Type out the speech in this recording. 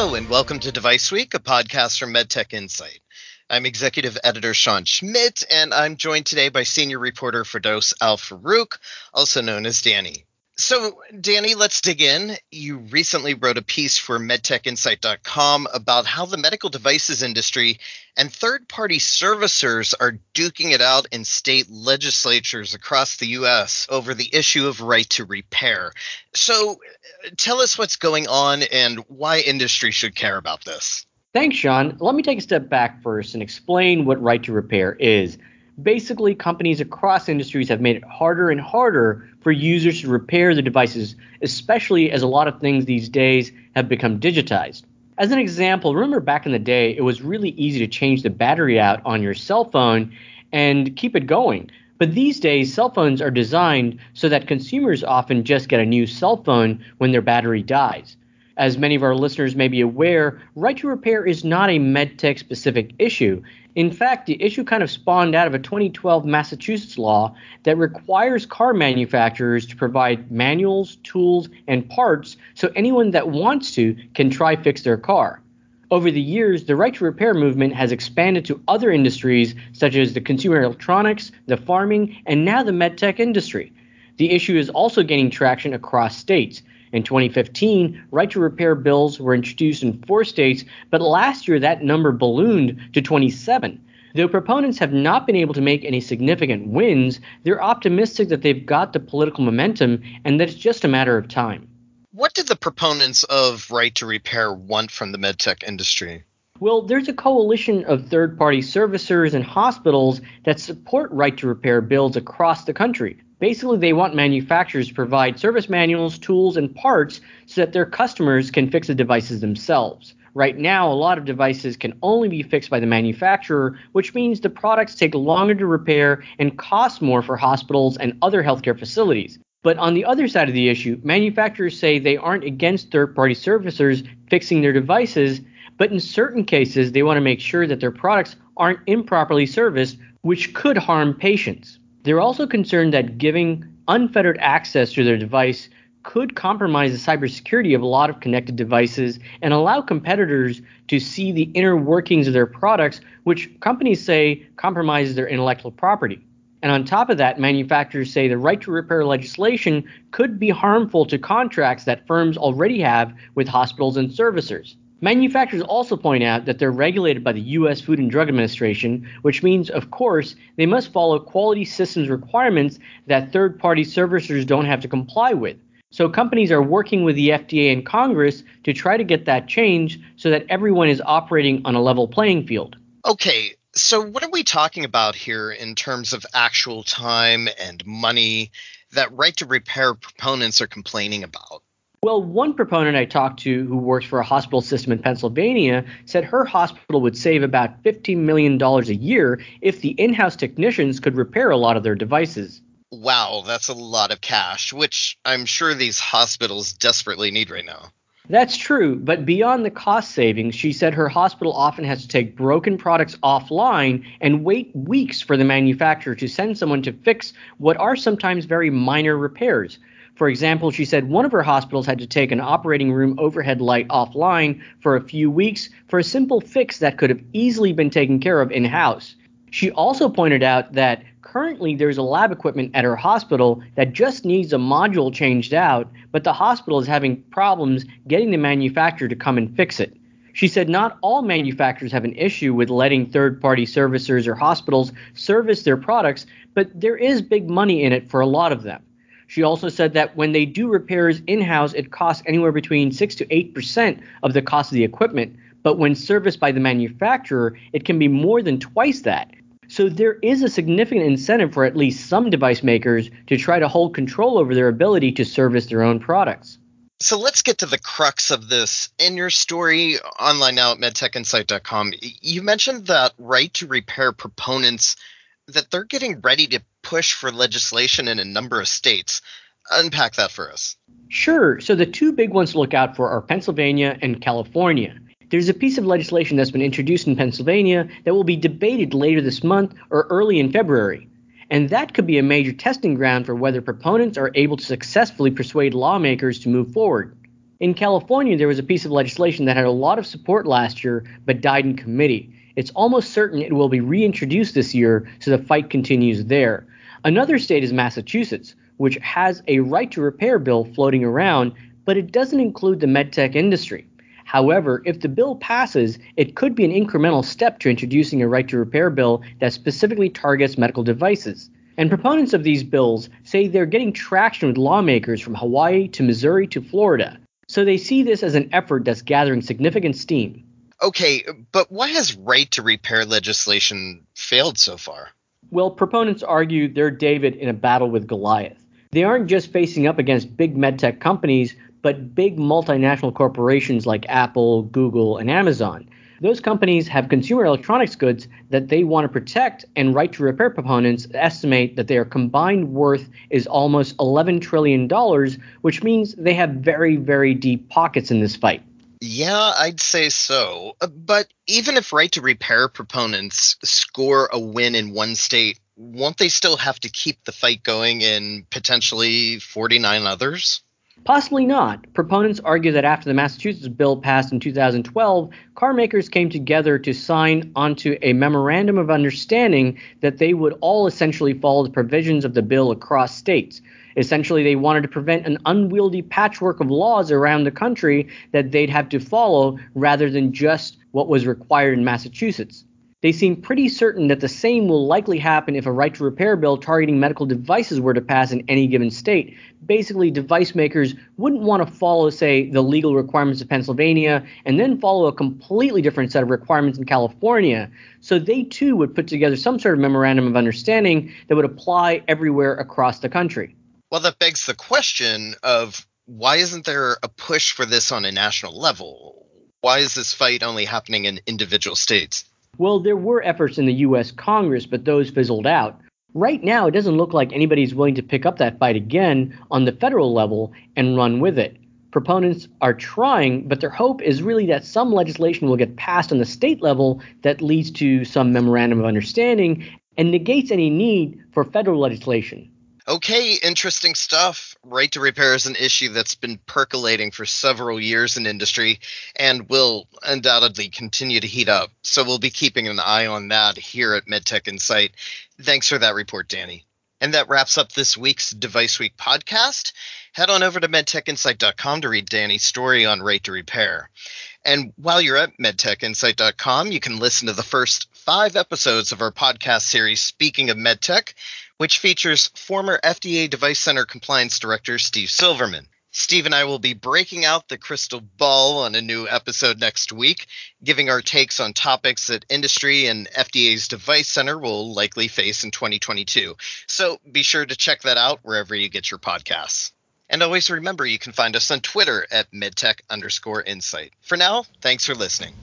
Hello, and welcome to Device Week, a podcast from MedTech Insight. I'm executive editor Shawn Schmitt, and I'm joined today by senior reporter Ferdous Al-Faruque, also known as Danny. So, Danny, let's dig in. You recently wrote a piece for medtechinsight.com about how the medical devices industry and third party servicers are duking it out in state legislatures across the U.S. over the issue of right to repair. So, tell us what's going on and why industry should care about this. Thanks, Shawn. Let me take a step back first and explain what right to repair is. Basically, companies across industries have made it harder and harder for users to repair their devices, especially as a lot of things these days have become digitized. As an example, remember back in the day, it was really easy to change the battery out on your cell phone and keep it going. But these days, cell phones are designed so that consumers often just get a new cell phone when their battery dies. As many of our listeners may be aware, right to repair is not a medtech specific issue. In fact, the issue kind of spawned out of a 2012 Massachusetts law that requires car manufacturers to provide manuals, tools, and parts so anyone that wants to can try fix their car. Over the years, the right to repair movement has expanded to other industries such as the consumer electronics, the farming, and now the medtech industry. The issue is also gaining traction across states. In 2015, right to repair bills were introduced in four states, but last year that number ballooned to 27. Though proponents have not been able to make any significant wins, they're optimistic that they've got the political momentum and that it's just a matter of time. What did the proponents of right to repair want from the medtech industry? Well, there's a coalition of third party servicers and hospitals that support right to repair bills across the country. Basically, they want manufacturers to provide service manuals, tools, and parts so that their customers can fix the devices themselves. Right now, a lot of devices can only be fixed by the manufacturer, which means the products take longer to repair and cost more for hospitals and other healthcare facilities. But on the other side of the issue, manufacturers say they aren't against third party servicers fixing their devices, but in certain cases, they want to make sure that their products aren't improperly serviced, which could harm patients. They're also concerned that giving unfettered access to their device could compromise the cybersecurity of a lot of connected devices and allow competitors to see the inner workings of their products, which companies say compromises their intellectual property. And on top of that, manufacturers say the right to repair legislation could be harmful to contracts that firms already have with hospitals and servicers. Manufacturers also point out that they're regulated by the U.S. Food and Drug Administration, which means, of course, they must follow quality systems requirements that third party servicers don't have to comply with. So companies are working with the FDA and Congress to try to get that changed so that everyone is operating on a level playing field. Okay, so what are we talking about here in terms of actual time and money that right to repair proponents are complaining about? Well, one proponent I talked to who works for a hospital system in Pennsylvania said her hospital would save about $15 million a year if the in house technicians could repair a lot of their devices. Wow, that's a lot of cash, which I'm sure these hospitals desperately need right now. That's true, but beyond the cost savings, she said her hospital often has to take broken products offline and wait weeks for the manufacturer to send someone to fix what are sometimes very minor repairs. For example, she said one of her hospitals had to take an operating room overhead light offline for a few weeks for a simple fix that could have easily been taken care of in house. She also pointed out that currently there's a lab equipment at her hospital that just needs a module changed out, but the hospital is having problems getting the manufacturer to come and fix it. She said not all manufacturers have an issue with letting third party servicers or hospitals service their products, but there is big money in it for a lot of them. She also said that when they do repairs in house, it costs anywhere between 6 to 8% of the cost of the equipment. But when serviced by the manufacturer, it can be more than twice that. So there is a significant incentive for at least some device makers to try to hold control over their ability to service their own products. So let's get to the crux of this. In your story online now at medtechinsight.com, you mentioned that right to repair proponents that they're getting ready to push for legislation in a number of states. Unpack that for us. Sure. So the two big ones to look out for are Pennsylvania and California. There's a piece of legislation that's been introduced in Pennsylvania that will be debated later this month or early in February. And that could be a major testing ground for whether proponents are able to successfully persuade lawmakers to move forward. In California, there was a piece of legislation that had a lot of support last year but died in committee. It's almost certain it will be reintroduced this year, so the fight continues there. Another state is Massachusetts, which has a right to repair bill floating around, but it doesn't include the medtech industry. However, if the bill passes, it could be an incremental step to introducing a right to repair bill that specifically targets medical devices. And proponents of these bills say they're getting traction with lawmakers from Hawaii to Missouri to Florida. So they see this as an effort that's gathering significant steam. Okay, but why has right to repair legislation failed so far? Well, proponents argue they're David in a battle with Goliath. They aren't just facing up against big medtech companies, but big multinational corporations like Apple, Google, and Amazon. Those companies have consumer electronics goods that they want to protect, and right to repair proponents estimate that their combined worth is almost $11 trillion, which means they have very, very deep pockets in this fight. Yeah, I'd say so. Uh, but even if right to repair proponents score a win in one state, won't they still have to keep the fight going in potentially 49 others? Possibly not. Proponents argue that after the Massachusetts bill passed in 2012, car makers came together to sign onto a memorandum of understanding that they would all essentially follow the provisions of the bill across states. Essentially, they wanted to prevent an unwieldy patchwork of laws around the country that they'd have to follow rather than just what was required in Massachusetts. They seem pretty certain that the same will likely happen if a right to repair bill targeting medical devices were to pass in any given state. Basically, device makers wouldn't want to follow, say, the legal requirements of Pennsylvania and then follow a completely different set of requirements in California. So they too would put together some sort of memorandum of understanding that would apply everywhere across the country. Well, that begs the question of why isn't there a push for this on a national level? Why is this fight only happening in individual states? Well, there were efforts in the U.S. Congress, but those fizzled out. Right now, it doesn't look like anybody's willing to pick up that fight again on the federal level and run with it. Proponents are trying, but their hope is really that some legislation will get passed on the state level that leads to some memorandum of understanding and negates any need for federal legislation. Okay, interesting stuff. Right to repair is an issue that's been percolating for several years in industry and will undoubtedly continue to heat up. So we'll be keeping an eye on that here at MedTech Insight. Thanks for that report, Danny. And that wraps up this week's Device Week podcast. Head on over to medtechinsight.com to read Danny's story on Right to Repair. And while you're at medtechinsight.com, you can listen to the first five episodes of our podcast series, Speaking of MedTech, which features former FDA Device Center Compliance Director Steve Silverman. Steve and I will be breaking out the crystal ball on a new episode next week, giving our takes on topics that industry and FDA's Device Center will likely face in 2022. So be sure to check that out wherever you get your podcasts. And always remember you can find us on Twitter at medtech underscore insight. For now, thanks for listening.